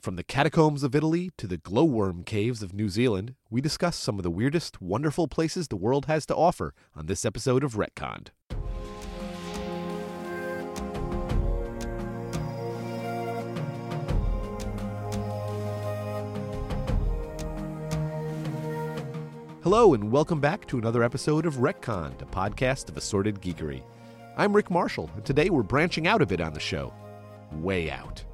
From the catacombs of Italy to the glowworm caves of New Zealand, we discuss some of the weirdest, wonderful places the world has to offer on this episode of Retconned. Hello, and welcome back to another episode of Retconned, a podcast of assorted geekery. I'm Rick Marshall, and today we're branching out a bit on the show. Way out.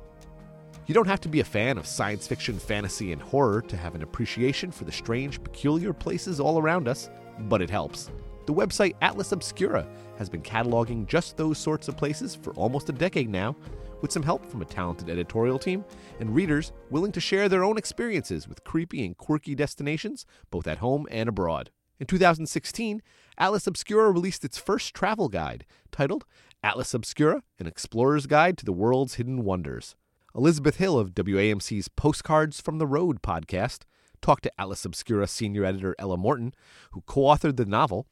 You don't have to be a fan of science fiction, fantasy, and horror to have an appreciation for the strange, peculiar places all around us, but it helps. The website Atlas Obscura has been cataloging just those sorts of places for almost a decade now, with some help from a talented editorial team and readers willing to share their own experiences with creepy and quirky destinations, both at home and abroad. In 2016, Atlas Obscura released its first travel guide, titled Atlas Obscura An Explorer's Guide to the World's Hidden Wonders. Elizabeth Hill of WAMC's Postcards from the Road podcast talked to Atlas Obscura senior editor Ella Morton, who co authored the novel,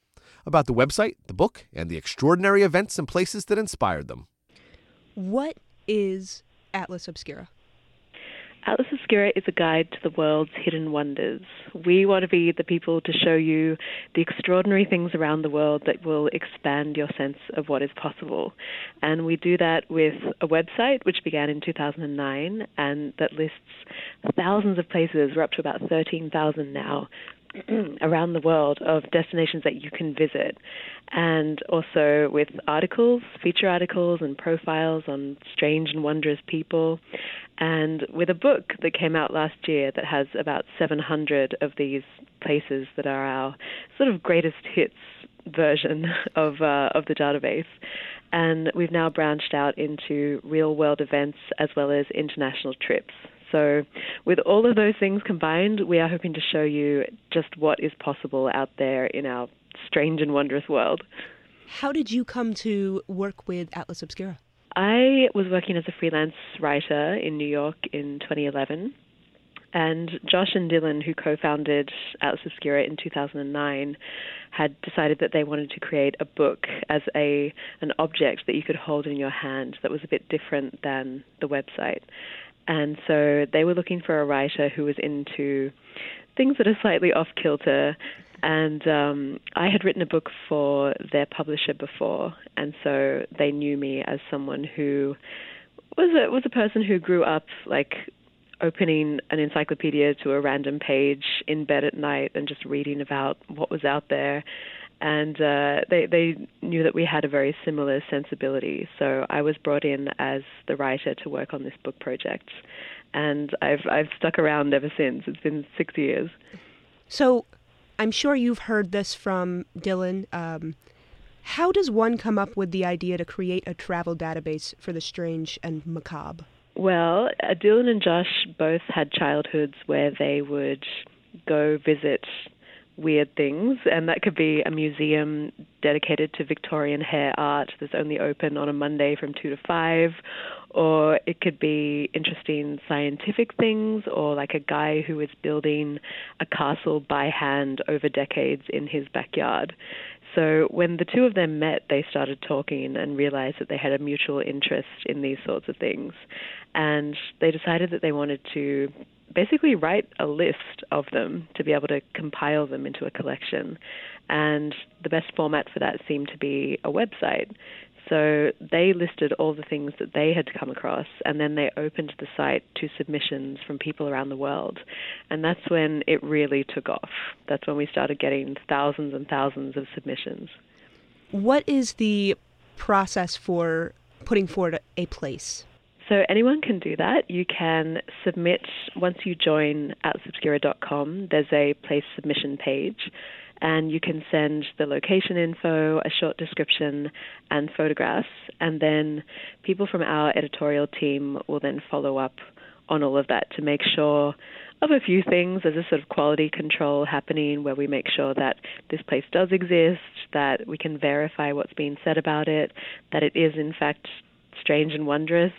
about the website, the book, and the extraordinary events and places that inspired them. What is Atlas Obscura? Atlas Obscura is a guide to the world's hidden wonders. We want to be the people to show you the extraordinary things around the world that will expand your sense of what is possible. And we do that with a website which began in 2009 and that lists thousands of places. We're up to about 13,000 now around the world of destinations that you can visit, and also with articles, feature articles, and profiles on strange and wondrous people, and with a book that came out last year that has about 700 of these places that are our sort of greatest hits version of uh, of the database. And we've now branched out into real world events as well as international trips. So, with all of those things combined, we are hoping to show you just what is possible out there in our strange and wondrous world. How did you come to work with Atlas Obscura? I was working as a freelance writer in New York in 2011. And Josh and Dylan, who co founded Atlas Obscura in 2009, had decided that they wanted to create a book as a an object that you could hold in your hand that was a bit different than the website. And so they were looking for a writer who was into things that are slightly off kilter. And um, I had written a book for their publisher before, and so they knew me as someone who was a was a person who grew up like opening an encyclopedia to a random page in bed at night and just reading about what was out there and uh, they they knew that we had a very similar sensibility. So I was brought in as the writer to work on this book project, and I've I've stuck around ever since. It's been six years. So, I'm sure you've heard this from Dylan. Um, how does one come up with the idea to create a travel database for the strange and macabre? Well, uh, Dylan and Josh both had childhoods where they would go visit weird things, and that could be a museum dedicated to Victorian hair art that's only open on a Monday from 2 to 5, or it could be interesting scientific things, or like a guy who is building a castle by hand over decades in his backyard. So when the two of them met, they started talking and realized that they had a mutual interest in these sorts of things. And they decided that they wanted to basically write a list of them to be able to compile them into a collection. And the best format for that seemed to be a website. So they listed all the things that they had come across, and then they opened the site to submissions from people around the world. And that's when it really took off. That's when we started getting thousands and thousands of submissions. What is the process for putting forward a place? So anyone can do that. You can submit once you join at atlasobscura.com. There's a place submission page, and you can send the location info, a short description, and photographs. And then people from our editorial team will then follow up on all of that to make sure of a few things. There's a sort of quality control happening where we make sure that this place does exist, that we can verify what's being said about it, that it is in fact strange and wondrous.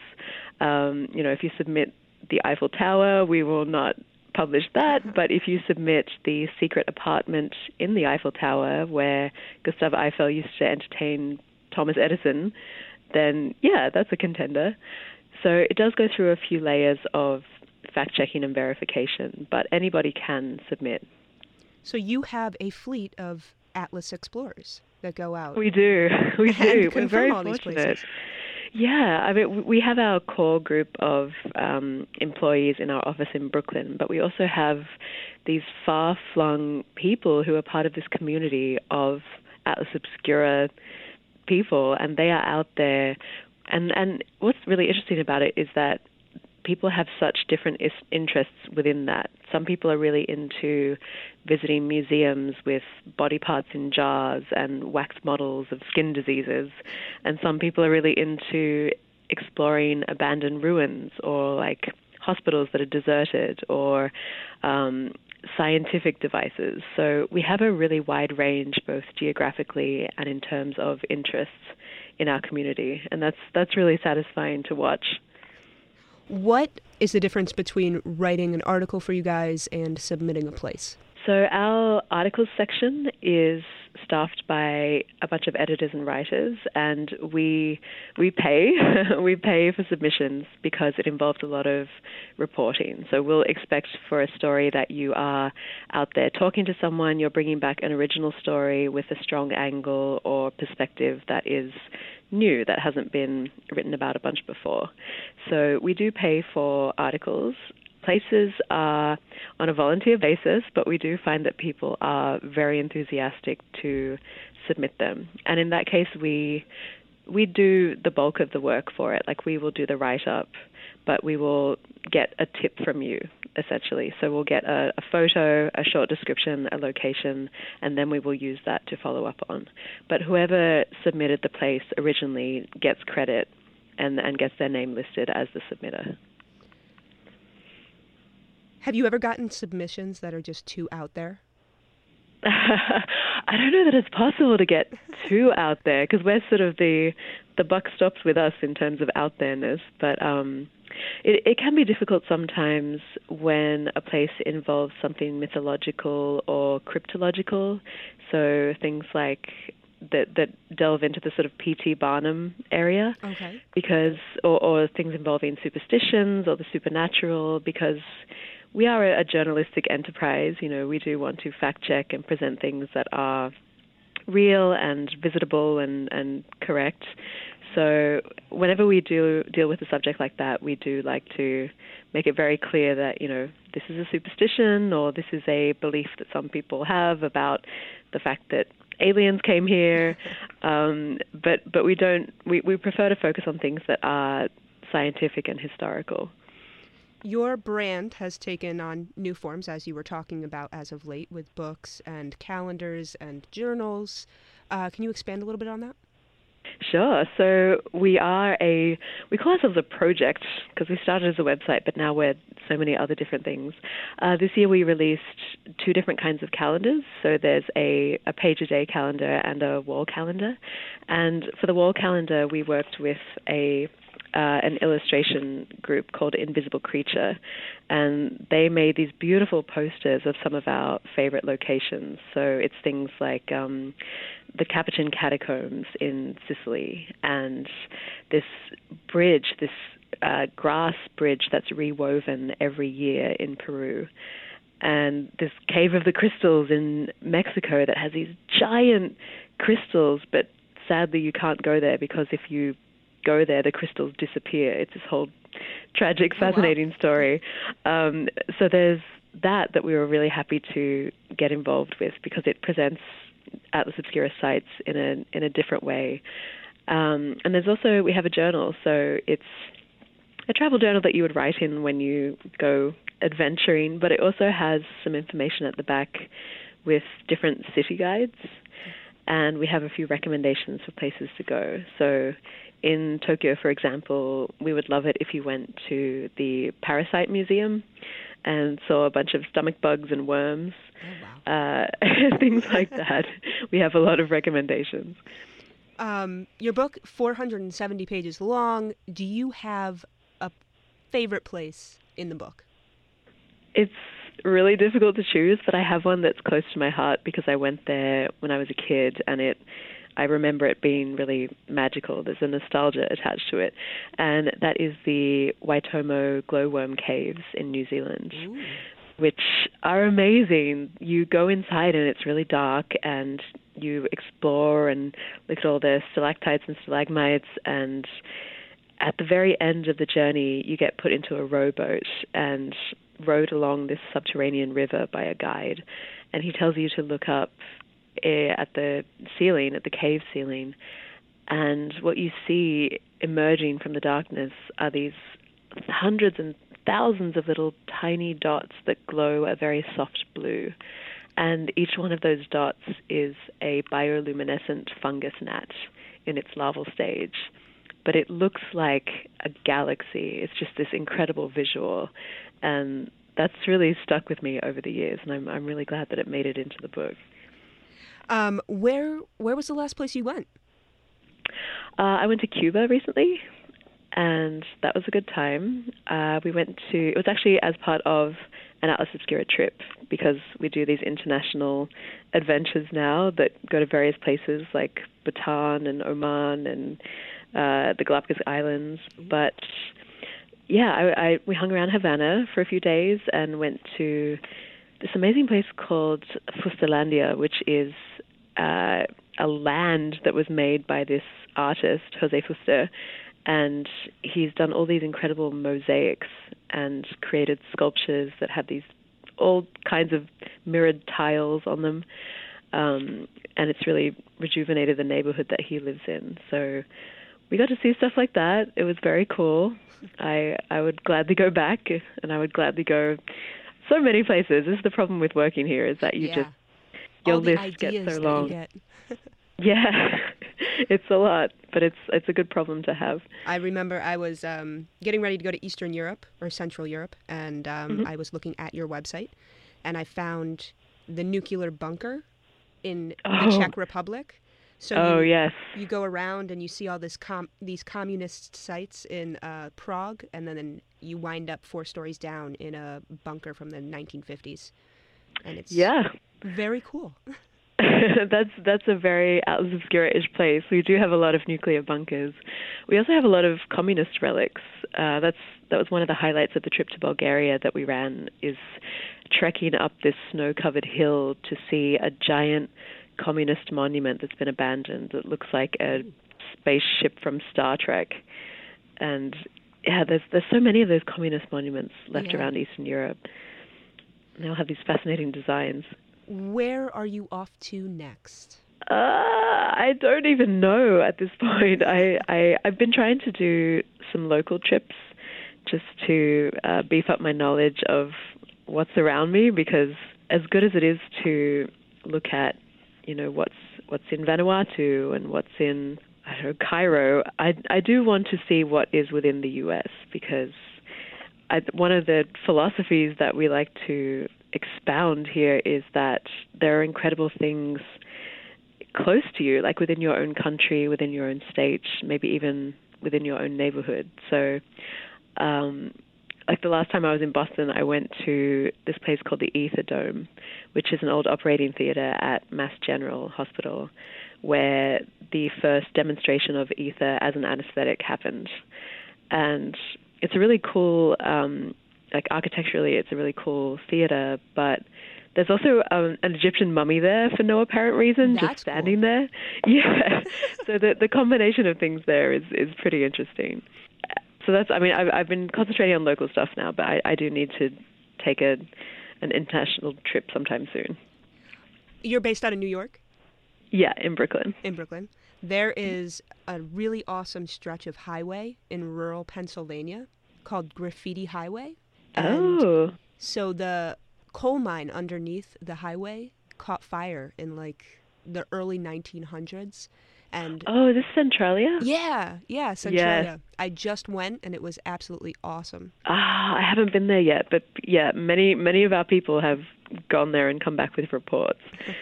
Um, you know, if you submit the Eiffel Tower, we will not publish that. But if you submit the secret apartment in the Eiffel Tower where Gustave Eiffel used to entertain Thomas Edison, then yeah, that's a contender. So it does go through a few layers of fact checking and verification, but anybody can submit. So you have a fleet of Atlas explorers that go out. We do. We do. We're very all these fortunate. places. Yeah, I mean, we have our core group of um, employees in our office in Brooklyn, but we also have these far flung people who are part of this community of Atlas Obscura people, and they are out there. And, and what's really interesting about it is that people have such different is- interests within that. Some people are really into visiting museums with body parts in jars and wax models of skin diseases, and some people are really into exploring abandoned ruins or like hospitals that are deserted or um, scientific devices. So we have a really wide range, both geographically and in terms of interests in our community, and that's that's really satisfying to watch. What is the difference between writing an article for you guys and submitting a place? So our articles section is staffed by a bunch of editors and writers, and we we pay we pay for submissions because it involves a lot of reporting. So we'll expect for a story that you are out there talking to someone, you're bringing back an original story with a strong angle or perspective that is new that hasn't been written about a bunch before. So we do pay for articles. Places are on a volunteer basis, but we do find that people are very enthusiastic to submit them. And in that case, we we do the bulk of the work for it. Like we will do the write up, but we will get a tip from you essentially. So we'll get a, a, photo, a short description, a location, and then we will use that to follow up on. But whoever submitted the place originally gets credit and, and gets their name listed as the submitter. Have you ever gotten submissions that are just too out there? I don't know that it's possible to get too out there because we're sort of the the buck stops with us in terms of out there-ness. But um, it, it can be difficult sometimes when a place involves something mythological or cryptological. So things like that that delve into the sort of P.T. Barnum area, okay. because or, or things involving superstitions or the supernatural, because we are a, a journalistic enterprise. You know, we do want to fact check and present things that are real and visitable and, and correct. So whenever we do deal with a subject like that, we do like to make it very clear that you know this is a superstition or this is a belief that some people have about the fact that aliens came here. Um, but but we don't we, we prefer to focus on things that are scientific and historical. Your brand has taken on new forms, as you were talking about as of late, with books and calendars and journals. Uh, can you expand a little bit on that? Sure. So we are a we call ourselves a project because we started as a website, but now we're so many other different things. Uh, this year we released two different kinds of calendars. So there's a a page a day calendar and a wall calendar. And for the wall calendar, we worked with a uh, an illustration group called Invisible Creature, and they made these beautiful posters of some of our favorite locations. So it's things like um, the Capuchin catacombs in Sicily, and this bridge, this uh, grass bridge that's rewoven every year in Peru. And this Cave of the Crystals in Mexico that has these giant crystals, but sadly you can't go there because if you go there, the crystals disappear. It's this whole tragic, fascinating oh, wow. story. Um, so there's that that we were really happy to get involved with because it presents Atlas Obscura sites in a in a different way. Um, and there's also we have a journal, so it's a travel journal that you would write in when you go adventuring, but it also has some information at the back with different city guides, and we have a few recommendations for places to go. So in Tokyo, for example, we would love it if you went to the Parasite Museum and saw a bunch of stomach bugs and worms, oh, wow. uh, things like that. we have a lot of recommendations. Um, your book, 470 pages long. Do you have a favorite place in the book? It's really difficult to choose, but I have one that's close to my heart because I went there when I was a kid, and it I remember it being really magical. There's a nostalgia attached to it, and that is the Waitomo glowworm caves in New Zealand. Ooh. Which are amazing. You go inside and it's really dark, and you explore and look at all the stalactites and stalagmites. And at the very end of the journey, you get put into a rowboat and rowed along this subterranean river by a guide. And he tells you to look up eh, at the ceiling, at the cave ceiling. And what you see emerging from the darkness are these hundreds and thousands of little tiny dots that glow a very soft blue. And each one of those dots is a bioluminescent fungus gnat in its larval stage. But it looks like a galaxy. It's just this incredible visual. And that's really stuck with me over the years. And I'm, I'm really glad that it made it into the book. Um, where where was the last place you went? Uh, I went to Cuba recently, and that was a good time. Uh, we went to, it was actually as part of an Atlas Obscura trip because we do these international adventures now that go to various places like Bhutan and Oman and uh, the Galapagos Islands. But yeah, I, I, we hung around Havana for a few days and went to this amazing place called Fusterlandia, which is uh, a land that was made by this artist, Jose Fuster, and he's done all these incredible mosaics and created sculptures that have these all kinds of mirrored tiles on them. Um, and it's really rejuvenated the neighborhood that he lives in. So we got to see stuff like that. It was very cool. I I would gladly go back, and I would gladly go so many places. This is the problem with working here is that you Yeah. just your All list gets so long. get. Yeah, it's a lot, but it's it's a good problem to have. I remember I was um, getting ready to go to Eastern Europe or Central Europe, and um, Mhm. I was looking at your website, and I found the nuclear bunker in the Oh. Czech Republic. So oh you, yes, you go around and you see all this com- these communist sites in uh, Prague, and then you wind up four stories down in a bunker from the 1950s, and it's yeah. very cool. that's that's a very Atlas Obscura-ish place. We do have a lot of nuclear bunkers. We also have a lot of communist relics. Uh, that's that was one of the highlights of the trip to Bulgaria that we ran. Is trekking up this snow-covered hill to see a giant communist monument that's been abandoned. That looks like a spaceship from Star Trek. And yeah, there's there's so many of those communist monuments left Yeah. around Eastern Europe. They all have these fascinating designs. Where are you off to next? Uh, I don't even know at this point. I, I I've been trying to do some local trips just to uh, beef up my knowledge of what's around me because as good as it is to look at, you know, what's what's in Vanuatu and what's in I don't know Cairo, I I do want to see what is within the U.S. because I, one of the philosophies that we like to expound here is that there are incredible things close to you, like within your own country, within your own state, maybe even within your own neighborhood. So, um, like the last time I was in Boston, I went to this place called the Ether Dome, which is an old operating theater at Mass General Hospital, where the first demonstration of ether as an anesthetic happened. And it's a really cool, um, like architecturally, it's a really cool theater, but there's also um, an Egyptian mummy there for no apparent reason, That's just standing there. Yeah. so the the combination of things there is is pretty interesting. So that's I mean I've I've been concentrating on local stuff now, but I, I do need to take a an international trip sometime soon. You're based out of New York, Yeah, in Brooklyn. in Brooklyn. There is a really awesome stretch of highway in rural Pennsylvania called Graffiti Highway. And Oh. so the coal mine underneath the highway caught fire in like the early 1900s. And Oh, is this Centralia? yeah, yeah, Centralia. I just went and it was absolutely awesome. Ah, I haven't been there yet, but yeah, many many of our people have gone there and come back with reports.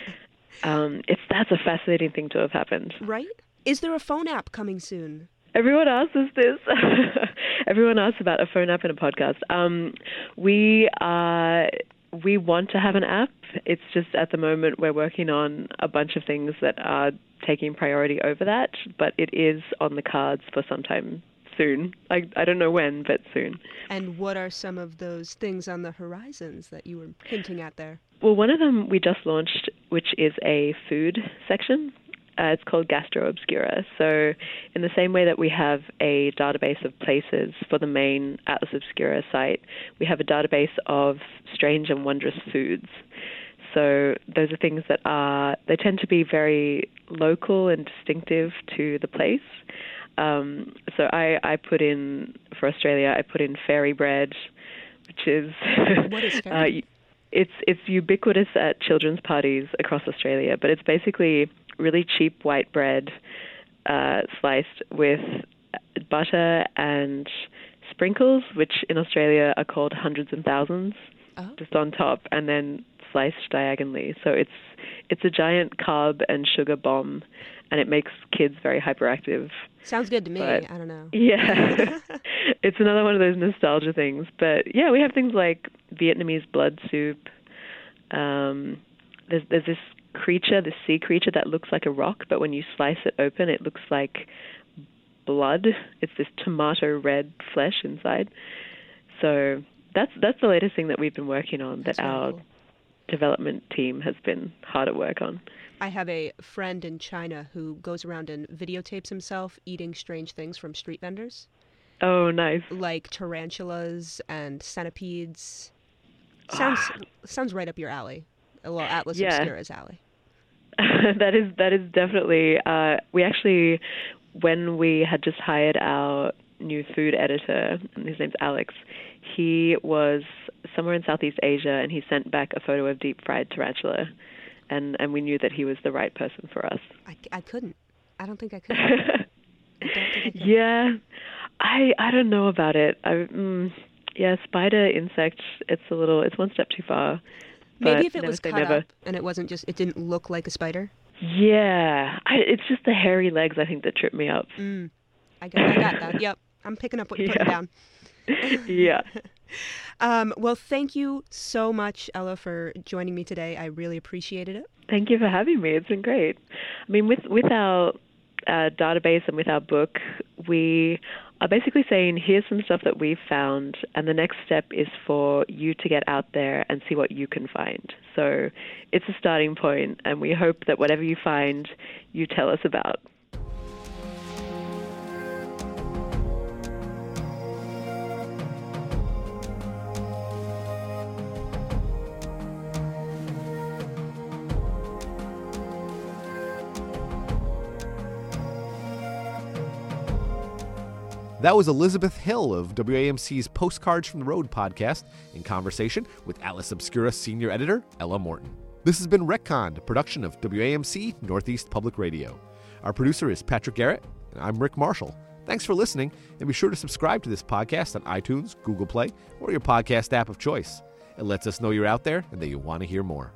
Um, it's that's a fascinating thing to have happened. Right? Is there a phone app coming soon? Everyone asks this. Everyone asks about a phone app and a podcast. Um, we are we want to have an app. It's just at the moment we're working on a bunch of things that are taking priority over that, but it is on the cards for some time soon. I, I don't know when, but soon. And what are some of those things on the horizons that you were hinting at there? Well, one of them we just launched, which is a food section. Uh, it's called Gastro Obscura. So, in the same way that we have a database of places for the main Atlas Obscura site, we have a database of strange and wondrous foods. So, those are things that are, they tend to be very local and distinctive to the place. Um, so, I, I put in, for Australia, I put in fairy bread, which is. What is fairy? uh, it's it's ubiquitous at children's parties across Australia, but it's basically really cheap white bread uh, sliced with butter and sprinkles, which in Australia are called hundreds and thousands, Oh. just on top, and then sliced diagonally. So it's it's a giant carb and sugar bomb, and it makes kids very hyperactive. Sounds good to me. But- I don't know. Yeah. it's another one of those nostalgia things. But yeah, we have things like Vietnamese blood soup. Um, there's there's this creature, this sea creature that looks like a rock, but when you slice it open, it looks like blood. It's this tomato red flesh inside. So that's that's the latest thing that we've been working on That's that really our cool. development team has been hard at work on. I have a friend in China who goes around and videotapes himself eating strange things from street vendors, Oh, nice. like tarantulas and centipedes. Ah. Sounds sounds right up your alley. Well, Atlas Yeah. Obscura's alley. that is that is definitely. Uh, we actually, when we had just hired our new food editor, his name's Alex, he was somewhere in Southeast Asia, and he sent back a photo of deep fried tarantula, and and we knew that he was the right person for us. I, I couldn't. I don't think I could. I think I could. yeah, I I don't know about it. I mm, yeah, spider insect. It's a little. It's one step too far. Maybe if it was cut never. up and it wasn't just, it didn't look like a spider. Yeah, I, it's just the hairy legs. I think that trip me up. Mm. I got, I got that. Yep. I'm picking up what you're putting Yeah. down. yeah. Um, well, thank you so much, Ella, for joining me today. I really appreciated it. Thank you for having me. It's been great. I mean, with with our uh, database and with our book, we are basically saying here's some stuff that we've found, and the next step is for you to get out there and see what you can find. So it's a starting point, and we hope that whatever you find, you tell us about. That was Elizabeth Hill of WAMC's Postcards from the Road podcast in conversation with Atlas Obscura senior editor Ella Morton. This has been Retcon, a production of WAMC Northeast Public Radio. Our producer is Patrick Garrett, and I'm Rick Marshall. Thanks for listening, and be sure to subscribe to this podcast on iTunes, Google Play, or your podcast app of choice. It lets us know you're out there and that you want to hear more.